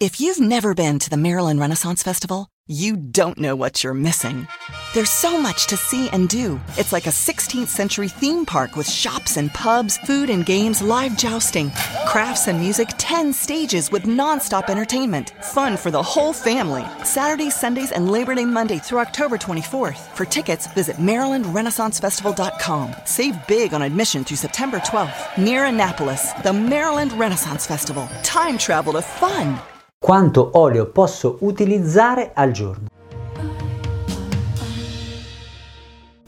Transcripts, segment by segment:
If you've never been to the Maryland Renaissance Festival, you don't know what you're missing. There's so much to see and do. It's like a 16th century theme park with shops and pubs, food and games, live jousting, crafts and music, 10 stages with nonstop entertainment. Fun for the whole family. Saturdays, Sundays, and Labor Day Monday through October 24th. For tickets, visit MarylandRenaissanceFestival.com. Save big on admission through September 12th. Near Annapolis, the Maryland Renaissance Festival. Time travel to fun. Quanto olio posso utilizzare al giorno?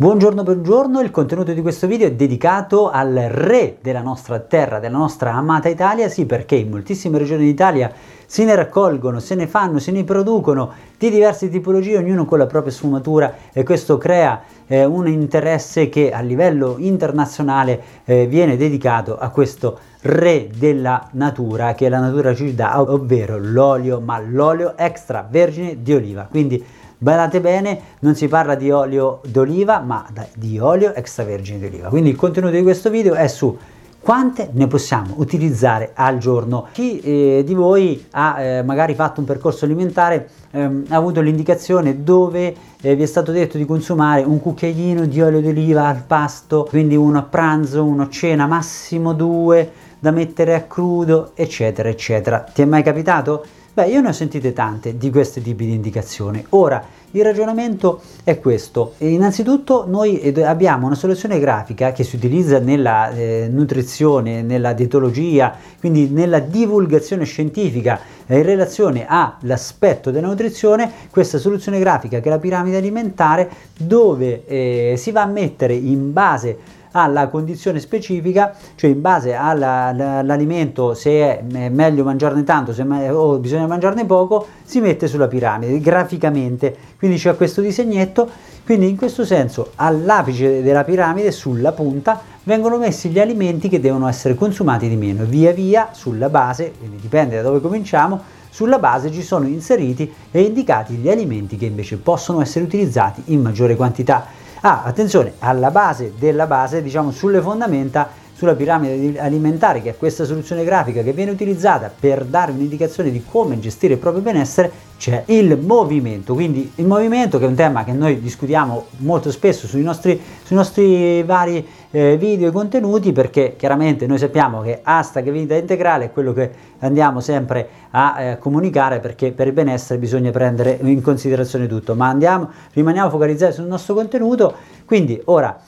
Buongiorno, buongiorno, il contenuto di questo video è dedicato al re della nostra terra, della nostra amata Italia, sì perché in moltissime regioni d'Italia se ne raccolgono, se ne fanno, se ne producono di diverse tipologie, ognuno con la propria sfumatura e questo crea eh, un interesse che a livello internazionale eh, viene dedicato a questo re della natura che la natura ci dà, ovvero l'olio, ma l'olio extravergine di oliva. Quindi badate bene, non si parla di olio d'oliva, ma di olio extravergine di oliva. Quindi il contenuto di questo video è su quante ne possiamo utilizzare al giorno. Chi eh, di voi ha eh, magari fatto un percorso alimentare ehm, ha avuto l'indicazione dove eh, vi è stato detto di consumare un cucchiaino di olio d'oliva al pasto, quindi uno a pranzo, uno a cena, massimo due da mettere a crudo, eccetera, eccetera. Ti è mai capitato? Beh, io ne ho sentite tante di questi tipi di indicazioni. Ora, il ragionamento è questo. Innanzitutto noi abbiamo una soluzione grafica che si utilizza nella eh, nutrizione, nella dietologia, quindi nella divulgazione scientifica in relazione all'aspetto della nutrizione, questa soluzione grafica che è la piramide alimentare dove eh, si va a mettere in base alla condizione specifica, cioè in base all'alimento, se è meglio mangiarne tanto se o bisogna mangiarne poco, si mette sulla piramide graficamente. Quindi c'è questo disegnetto, quindi in questo senso all'apice della piramide, sulla punta, vengono messi gli alimenti che devono essere consumati di meno. Via via sulla base, quindi dipende da dove cominciamo, sulla base ci sono inseriti e indicati gli alimenti che invece possono essere utilizzati in maggiore quantità. Ah, attenzione, alla base della base, diciamo sulle fondamenta, sulla piramide alimentare, che è questa soluzione grafica che viene utilizzata per dare un'indicazione di come gestire il proprio benessere, c'è il movimento. Quindi il movimento che è un tema che noi discutiamo molto spesso sui nostri, sui nostri vari eh, video e contenuti perché chiaramente noi sappiamo che hashtag vita integrale è quello che andiamo sempre a eh, comunicare perché per il benessere bisogna prendere in considerazione tutto, ma andiamo, rimaniamo focalizzati sul nostro contenuto, quindi ora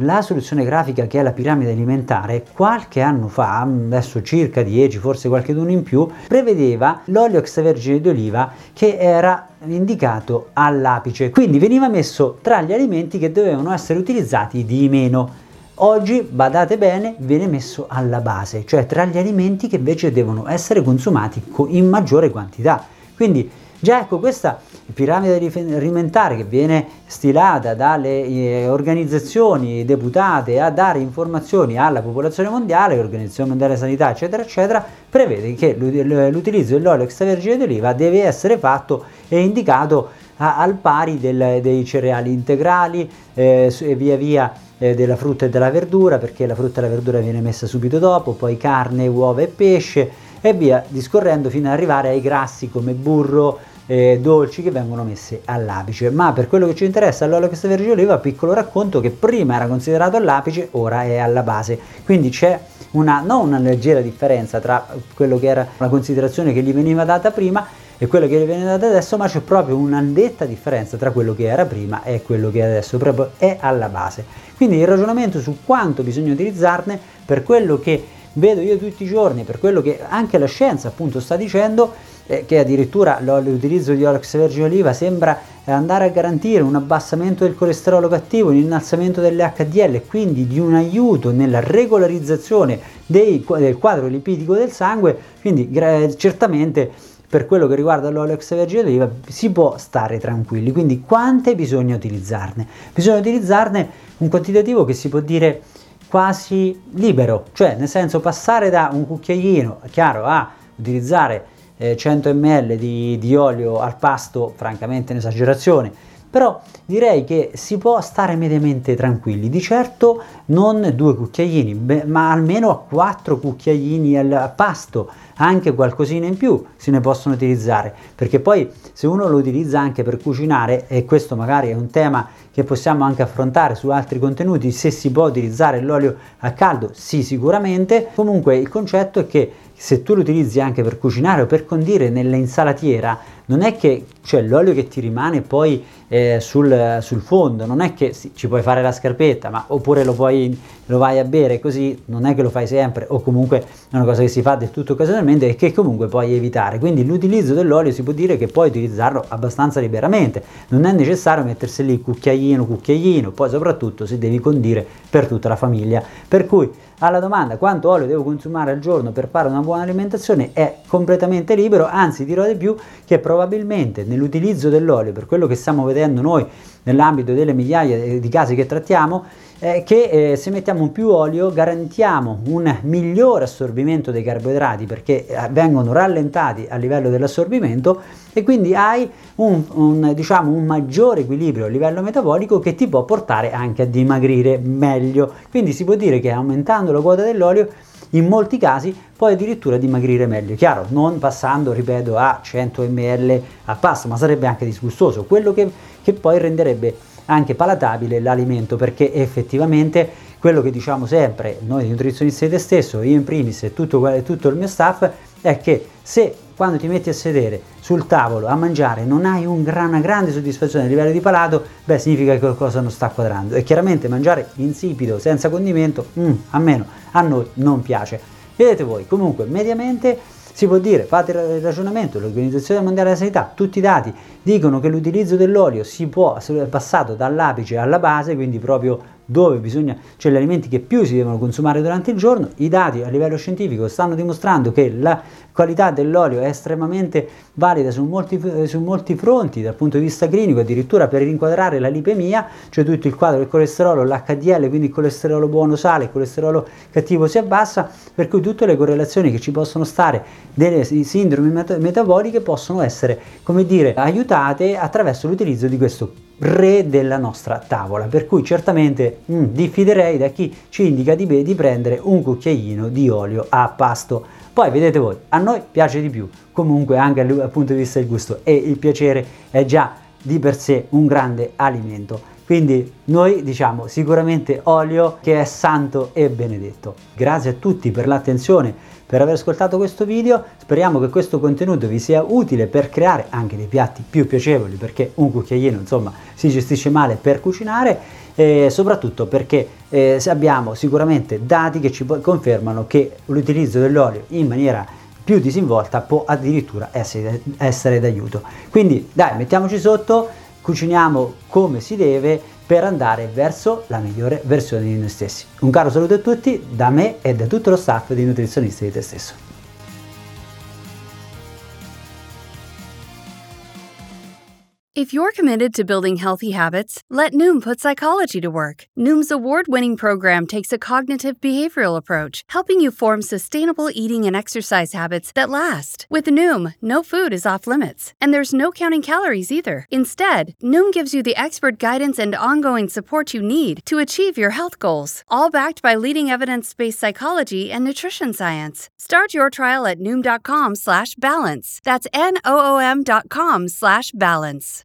la soluzione grafica che è la piramide alimentare qualche anno fa, adesso circa 10, forse qualche d'uno in più, prevedeva l'olio extravergine di oliva che era indicato all'apice, quindi veniva messo tra gli alimenti che dovevano essere utilizzati di meno. Oggi, badate bene, viene messo alla base, cioè tra gli alimenti che invece devono essere consumati in maggiore quantità. Quindi Già ecco questa piramide alimentare che viene stilata dalle eh, organizzazioni deputate a dare informazioni alla popolazione mondiale, l'Organizzazione Mondiale della Sanità, eccetera, eccetera, prevede che l'utilizzo dell'olio extravergine d'oliva deve essere fatto e indicato a, al pari del, dei cereali integrali eh, e via via eh, della frutta e della verdura, perché la frutta e la verdura viene messa subito dopo, poi carne, uova e pesce e via discorrendo fino ad arrivare ai grassi come burro, eh, dolci che vengono messi all'apice. Ma per quello che ci interessa l'olio extravergine oliva, piccolo racconto che prima era considerato all'apice, ora è alla base. Quindi c'è una, non una leggera differenza tra quello che era la considerazione che gli veniva data prima e quello che gli viene data adesso, ma c'è proprio una netta differenza tra quello che era prima e quello che adesso proprio è alla base. Quindi il ragionamento su quanto bisogna utilizzarne per quello che vedo io tutti i giorni, per quello che anche la scienza appunto sta dicendo, eh, che addirittura l'utilizzo di olio extravergine oliva sembra andare a garantire un abbassamento del colesterolo cattivo, un innalzamento dell'HDL e quindi di un aiuto nella regolarizzazione dei, del quadro lipidico del sangue, quindi certamente per quello che riguarda l'olio extravergine d'oliva si può stare tranquilli. Quindi quante bisogna utilizzarne? Bisogna utilizzarne un quantitativo che si può dire quasi libero, cioè nel senso passare da un cucchiaino, chiaro, a utilizzare eh, 100 ml di, di, olio al pasto, francamente un'esagerazione, però direi che si può stare mediamente tranquilli, di certo non due cucchiaini, ma almeno quattro cucchiaini al pasto, anche qualcosina in più se ne possono utilizzare, perché poi se uno lo utilizza anche per cucinare, e questo magari è un tema che possiamo anche affrontare su altri contenuti, se si può utilizzare l'olio a caldo, sì sicuramente, comunque il concetto è che se tu lo utilizzi anche per cucinare o per condire nell'insalatiera, non è che cioè, l'olio che ti rimane poi eh, sul, sul, fondo, non è che sì, ci puoi fare la scarpetta, ma oppure lo, puoi, lo vai a bere così, non è che lo fai sempre, o comunque è una cosa che si fa del tutto occasionalmente e che comunque puoi evitare. Quindi l'utilizzo dell'olio si può dire che puoi utilizzarlo abbastanza liberamente, non è necessario mettersi lì cucchiaino, cucchiaino, poi soprattutto se devi condire per tutta la famiglia. Per cui alla domanda quanto olio devo consumare al giorno per fare una buona alimentazione è completamente libero, anzi dirò di più che probabilmente nell'utilizzo dell'olio, per quello che stiamo vedendo noi nell'ambito delle migliaia di casi che trattiamo, eh, che eh, se mettiamo più olio garantiamo un migliore assorbimento dei carboidrati perché eh, vengono rallentati a livello dell'assorbimento e quindi hai un, un, diciamo, un maggiore equilibrio a livello metabolico che ti può portare anche a dimagrire meglio. Quindi si può dire che aumentando la quota dell'olio in molti casi puoi addirittura dimagrire meglio. Chiaro, non passando, ripeto, a 100 ml a pasto, ma sarebbe anche disgustoso. Quello che, che poi renderebbe anche palatabile l'alimento perché effettivamente quello che diciamo sempre noi nutrizionisti di te stesso, io in primis e tutto, tutto il mio staff, è che se quando ti metti a sedere sul tavolo a mangiare non hai un gran, una grande soddisfazione a livello di palato, beh significa che qualcosa non sta quadrando e chiaramente mangiare insipido, senza condimento, mm, a meno, a noi non piace. Vedete voi, comunque mediamente si può dire, fate il ragionamento, l'Organizzazione Mondiale della Sanità, tutti i dati dicono che l'utilizzo dell'olio si può essere passato dall'apice alla base, quindi proprio dove bisogna, cioè gli alimenti che più si devono consumare durante il giorno, i dati a livello scientifico stanno dimostrando che la qualità dell'olio è estremamente valida su molti, su molti fronti dal punto di vista clinico, addirittura per rinquadrare la lipemia, cioè tutto il quadro del colesterolo, l'HDL, quindi il colesterolo buono sale, il colesterolo cattivo si abbassa, per cui tutte le correlazioni che ci possono stare delle sindromi metaboliche possono essere, come dire, aiutate attraverso l'utilizzo di questo re della nostra tavola, per cui certamente mm, diffiderei da chi ci indica di, di prendere un cucchiaino di olio a pasto. Poi vedete voi, a noi piace di più, comunque anche dal punto di vista del gusto e il piacere è già di per sé un grande alimento. Quindi noi diciamo sicuramente olio che è santo e benedetto. Grazie a tutti per l'attenzione per aver ascoltato questo video, speriamo che questo contenuto vi sia utile per creare anche dei piatti più piacevoli perché un cucchiaino insomma si gestisce male per cucinare e soprattutto perché eh, abbiamo sicuramente dati che ci confermano che l'utilizzo dell'olio in maniera più disinvolta può addirittura essere, essere d'aiuto. Quindi dai, mettiamoci sotto, cuciniamo come si deve per andare verso la migliore versione di noi stessi. Un caro saluto a tutti da me e da tutto lo staff di Nutrizionisti di te stesso. If you're committed to building healthy habits, let Noom put psychology to work. Noom's award winning program takes a cognitive behavioral approach, helping you form sustainable eating and exercise habits that last. With Noom, no food is off limits, and there's no counting calories either. Instead, Noom gives you the expert guidance and ongoing support you need to achieve your health goals, all backed by leading evidence-based psychology and nutrition science. Start your trial at noom.com slash balance. That's N-O-O-M dot com slash balance.